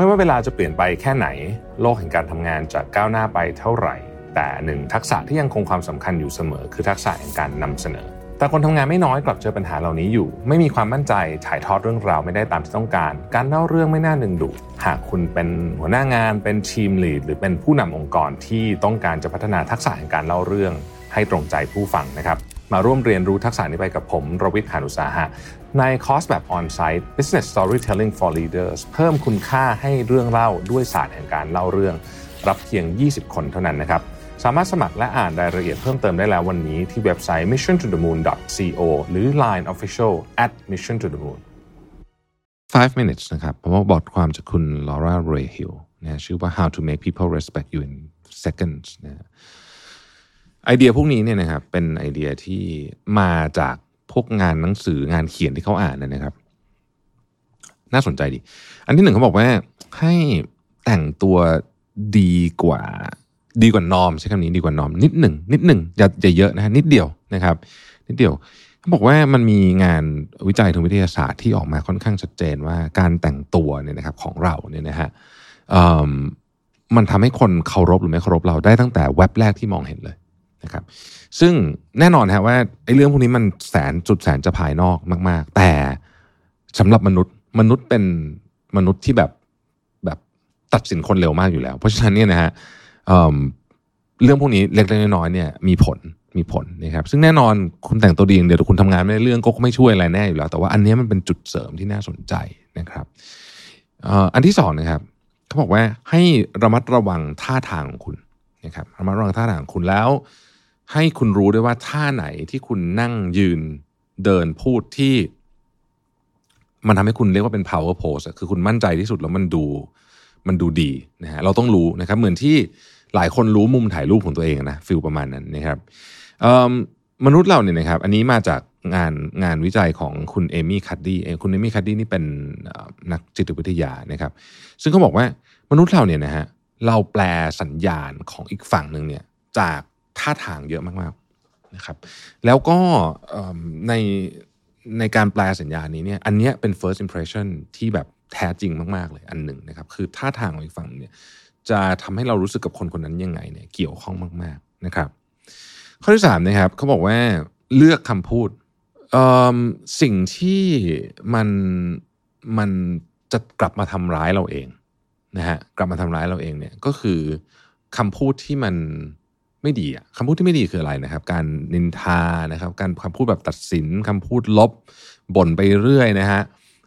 ไม่ว่าเวลาจะเปลี่ยนไปแค่ไหน โลกแห่งการทำงานจะก้าวหน้าไปเท่าไหร่ แต่หนึ่งทักษะที่ยังคงความสำคัญอยู่เสมอ คือทักษะแห่งการนำเสนอ แต่คนทำงานไม่น้อยกลับเจอปัญหาเหล่านี้อยู่ ไม่มีความมั่นใจถ่ายทอดเรื่องราวไม่ได้ตามที่ต้องการ การเล่าเรื่องไม่น่าดึงดูดหากคุณเป็นหัวหน้างาน เป็นทีมลีดหรือเป็นผู้นำองค์กรที่ต้องการจะพัฒนาทักษะแห่งการเล่าเรื่อง ให้ตรงใจผู้ฟังนะครับ มาร่วมเรียนรู้ทักษะนี้ไปกับผมรวิทย์หานุสาหะ ในคอร์สแบบ On-site Business Storytelling for Leaders เพิ่มคุณค่าให้เรื่องเล่าด้วยศาสตร์แห่งการเล่าเรื่อง รับเพียง 20 คนเท่านั้นนะครับสามารถสมัครและอ่านรายละเอียดเพิ่มเติมได้แล้ววันนี้ที่เว็บไซต์ mission to the moon co หรือ Line Official at mission to the moon 5 minutes นะครับผมว่าบทความจากคุณลอร่าเรฮิลนะชื่อว่า how to make people respect you in seconds นะ ไอเดียพวกนี้เนี่ยนะครับเป็นไอเดียที่มาจากพวกงานหนังสืองานเขียนที่เขาอ่านนะครับ น่าสนใจดี อันที่หนึ่งเขาบอกว่าให้แต่งตัวดีกว่าดีกว่านอมใช้คำนี้ดีกว่านอมนิดหนึ่งนิดหนึ่งอย่าอย่าเยอะนะฮะนิดเดียวนะครับ นิดเดียวเขาบอกว่ามันมีงานวิจัยทางวิทยาศาสตร์ที่ออกมาค่อนข้างชัดเจนว่าการแต่งตัวเนี่ยนะครับของเราเนี่ยนะฮะมันทำให้คนเคารพหรือไม่เคารพเราได้ตั้งแต่แว็บแรกที่มองเห็นเลย นะครับ ซึ่งแน่นอนฮะว่าไอ้เรื่องพวกนี้มันแสนจุดแสนจะภายนอกมาก ๆ แต่สำหรับมนุษย์มนุษย์เป็นมนุษย์ที่แบบแบบตัดสินคนเร็วมากอยู่แล้ว เพราะฉะนั้นเนี่ยนะฮะเเรื่องพวกนี้เล็กๆน้อยๆเนี่ยมีผลมีผลนะครับซึ่งแน่นอนคุณแต่งตัวดีอย่างเดียวแต่คุณทำงานไม่ได้เรื่องก็ไม่ช่วยอะไรแน่อยู่แล้ว แต่ว่าอันนี้มันเป็นจุดเสริมที่น่าสนใจนะครับอันที่สองนะครับเขาบอกว่าให้ระมัดระวังท่าทางของคุณนะครับระมัดระวังท่าทางของคุณแล้ว ให้คุณรู้ด้วยว่าท่าไหนที่คุณนั่งยืนเดินพูดที่ มันทำให้คุณเรียกว่าเป็น power pose คือคุณมั่นใจที่สุดแล้วมันดูมันดูดีนะฮะเราต้องรู้นะครับ เหมือนที่หลายคนรู้มุมถ่ายรูปของตัวเองนะฟิลประมาณนั้นนะครับมนุษย์เราเนี่ยนะครับ อันนี้มาจากงานงานวิจัยของคุณเอมี่คัดดี้คุณเอมี่คัดดี้นี่เป็นนักจิตวิทยานะครับ ซึ่งเขาบอกว่ามนุษย์เราเนี่ยนะฮะเราแปลสัญญาณของอีกฝั่งหนึ่งเนี่ยจาก ท่าทางเยอะมากๆนะครับ แล้วก็ในในการแปลสัญญานี้เนี่ย อันนี้เป็น first impression ที่แบบแท้จริงมาก ๆ เลยอันหนึ่งนะครับ คือท่าทางของอีกฝั่งเนี่ยจะทำให้เรารู้สึกกับคนคนนั้นยังไงเนี่ยเกี่ยวข้องมาก ๆนะครับ ข้อที่สามนะครับเขาบอกว่าเลือกคำพูดสิ่งที่มันมันจะกลับมาทำร้ายเราเองนะฮะกลับมาทำร้ายเราเองเนี่ยก็คือคำพูดที่มัน ไม่ดีอะคำพูดที่ไม่ดีคืออะไรนะครับ การนินทานะครับ การคำพูดแบบตัดสินคำพูดลบบ่นไปเรื่อยนะฮะ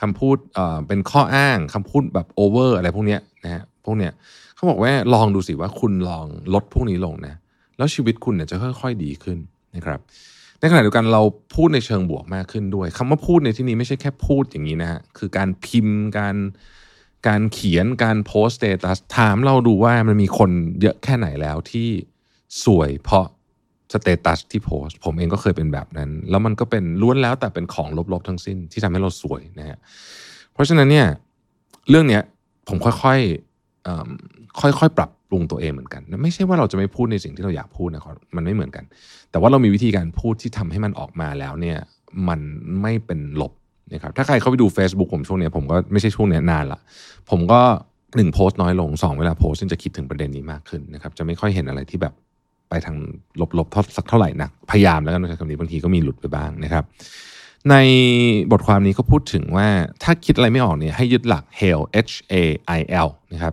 คำพูดเอ่อเป็นข้ออ้างคำพูดแบบ over อะไรพวกเนี้ยนะฮะพวกเนี้ยเขาบอกว่าลองดูสิว่าคุณลองลดพวกนี้ลงนะแล้วชีวิตคุณเนี่ยจะค่อย ๆ ดีขึ้นนะครับ ในขณะเดียวกันเราพูดในเชิงบวกมากขึ้นด้วยคำว่าพูดในที่นี้ไม่ใช่แค่พูดอย่างนี้นะฮะคือการพิมพ์การการเขียนการโพสต์ status ถามเราดูว่ามันมีคนเยอะแค่ไหนแล้วที่ ซวยเพราะสเตตัสที่โพสผมเองก็เคยเป็นแบบนั้น แล้วมันก็เป็นล้วนแล้วแต่เป็นของลบๆทั้งสิ้นที่ทำให้เราสวยนะฮะเพราะฉะนั้นเนี่ยเรื่องเนี้ยผมค่อยๆค่อยๆปรับปรุงตัวเองเหมือนกัน ไม่ใช่ว่าเราจะไม่พูดในสิ่งที่เราอยากพูดนะครับมันไม่เหมือนกัน แต่ว่าเรามีวิธีการพูดที่ทำให้มันออกมาแล้วเนี่ยมันไม่เป็นลบนะครับถ้าใครเข้าไปดู Facebook ผมช่วงเนี้ยผมก็ไม่ใช่ช่วงเนี้ยนานละผมก็หนึ่งโพสต์น้อยลงสองเวลาโพสต์จะคิดถึงประเด็นนี้มากขึ้นนะครับจะไม่ค่อยเห็นอะไรที่แบบ ไปทางลบๆเท่าสักเท่าไหร่นักพยายามแล้วกันใช้คำนี้บางทีก็มีหลุดไปบ้างนะครับ ในบทความนี้ก็พูดถึงว่าถ้าคิดอะไรไม่ออกเนี่ยให้ยึดหลัก hail H A I L นะครับ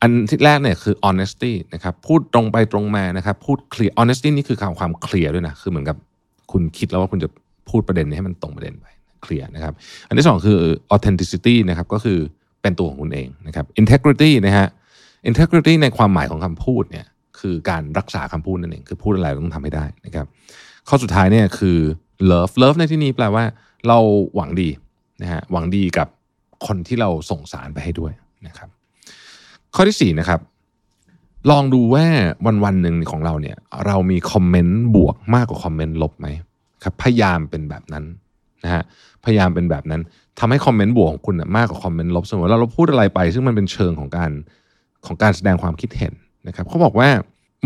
อันที่แรกเนี่ยคือ honesty นะครับพูดตรงไปตรงมานะครับพูด clear honesty นี่คือความความเคลียร์ด้วยนะคือเหมือนกับคุณคิดแล้วว่าคุณจะพูดประเด็นนี้ให้มันตรงประเด็นไปเคลียร์นะครับ อันที่สองคือ authenticity นะครับก็คือเป็นตัวของคุณเองนะครับ integrity นะฮะ integrity ในความหมายของคำพูดเนี่ย คือการรักษาคำพูดนั่นเอง คือพูดอะไรต้องทำให้ได้นะครับ ข้อสุดท้ายเนี่ยคือ love love ในที่นี้แปลว่า เราหวังดีนะฮะหวังดีกับคนที่เราส่งสารไปให้ด้วยนะครับ ข้อที่สี่นะครับ ลองดูว่าวันวันหนึ่งของเราเนี่ย เรามีคอมเมนต์บวกมากกว่าคอมเมนต์ลบไหมครับ พยายามเป็นแบบนั้นนะฮะพยายามเป็นแบบนั้นทำให้คอมเมนต์บวกของคุณมากกว่าคอมเมนต์ลบเสมอแล้วเราพูดอะไรไป ซึ่งมันเป็นเชิงของการของการแสดงความคิดเห็น นะครับเขาบอกว่า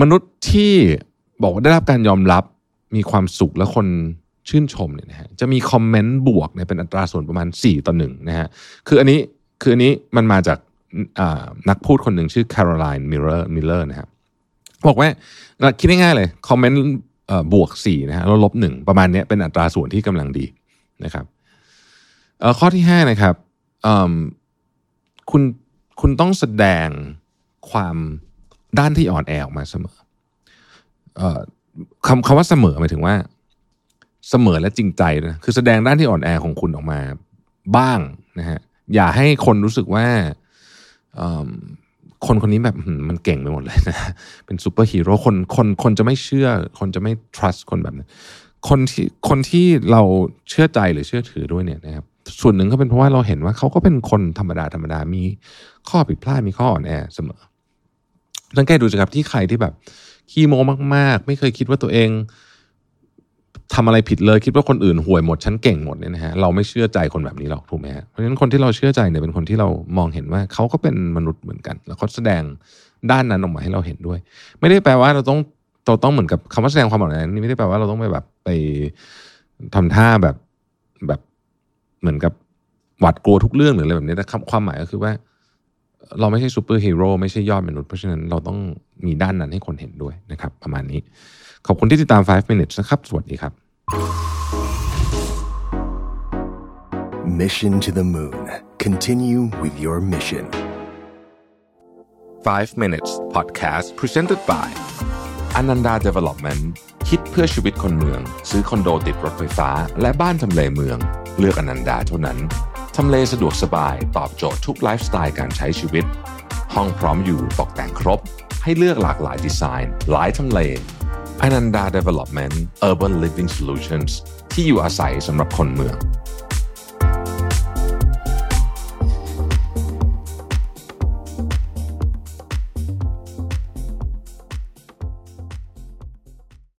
มนุษย์ที่บอกว่าได้รับการยอมรับมีความสุขและคนชื่นชมเนี่ยนะฮะจะมีคอมเมนต์บวกเนี่ยเป็นอัตราส่วนประมาณ 4 ต่อหนึ่งนะฮะคืออันนี้คืออันนี้มันมาจากนักพูดคนหนึ่งชื่อแคโรไลน์มิลเลอร์มิลเลอร์นะครับบอกว่าคิดง่ายๆเลยคอมเมนต์บวก4นะฮะแล้วลบหนึ่งประมาณนี้เป็นอัตราส่วนที่กำลังดีนะครับข้อที่ 5 นะครับคุณคุณต้องแสดงความ ด้านที่อ่อนแอออกมาเสมอคำคำว่าเสมอหมายถึงว่า เสมอและจริงใจนะคือแสดงด้านที่อ่อนแอของคุณออกมาบ้างนะฮะอย่าให้คนรู้สึกว่าคนคนนี้แบบมันเก่งไปหมดเลยนะ เป็นซูเปอร์ฮีโร่คนคนคนจะไม่เชื่อ คนจะไม่ trust คนแบบนั้นคนที่คนที่เราเชื่อใจหรือเชื่อถือด้วยเนี่ยนะครับส่วนหนึ่งก็เป็นเพราะว่าเราเห็นว่าเขาก็เป็นคนธรรมดาธรรมดามีข้อผิดพลาดมีข้ออ่อนแอเสมอ สังเกตดูสิครับที่ใครที่แบบขี้โมมาก ๆ ไม่เคยคิดว่าตัวเองทำอะไรผิดเลยคิดว่าคนอื่นห่วยหมดฉันเก่งหมดเนี่ยนะฮะเราไม่เชื่อใจคนแบบนี้หรอกถูกไหมฮะเพราะฉะนั้นคนที่เราเชื่อใจเนี่ยเป็นคนที่เรามองเห็นว่าเขาก็เป็นมนุษย์เหมือนกัน แล้วเขาแสดงด้านนั้นออกมาให้เราเห็นด้วย ไม่ได้แปลว่าเราต้องเราต้องเหมือนกับคำว่าแสดงความอ่อนแอนี่ไม่ได้แปลว่าเราต้องไปแบบไปทำท่าแบบแบบเหมือนกับหวาดกลัวทุกเรื่องหรืออะไรแบบนี้แต่ความหมายก็คือว่า เราไม่ใช่ซูเปอร์ฮีโร่ไม่ใช่ยอดมนุษย์ เพราะฉะนั้นเราต้องมีด้านนั้นให้คนเห็นด้วยนะครับ ประมาณนี้ ขอบคุณที่ติดตาม 5 minutes นะครับ สวัสดีครับ Mission to the Moon Continue with your mission 5 minutes podcast presented by Ananda Development คิดเพื่อชีวิตคนเมือง ซื้อคอนโดติดรถไฟฟ้า และบ้านทำเลเมือง เลือกอนันดาเท่านั้น ทำเลสะดวกสบายตอบโจทย์ทุกไลฟ์สไตล์การใช้ชีวิต ห้องพร้อมอยู่ตกแต่งครบ ให้เลือกหลากหลายดีไซน์ หลายทำเล อนันดา Development Urban Living Solutions ที่อยู่อาศัยสำหรับคนเมือง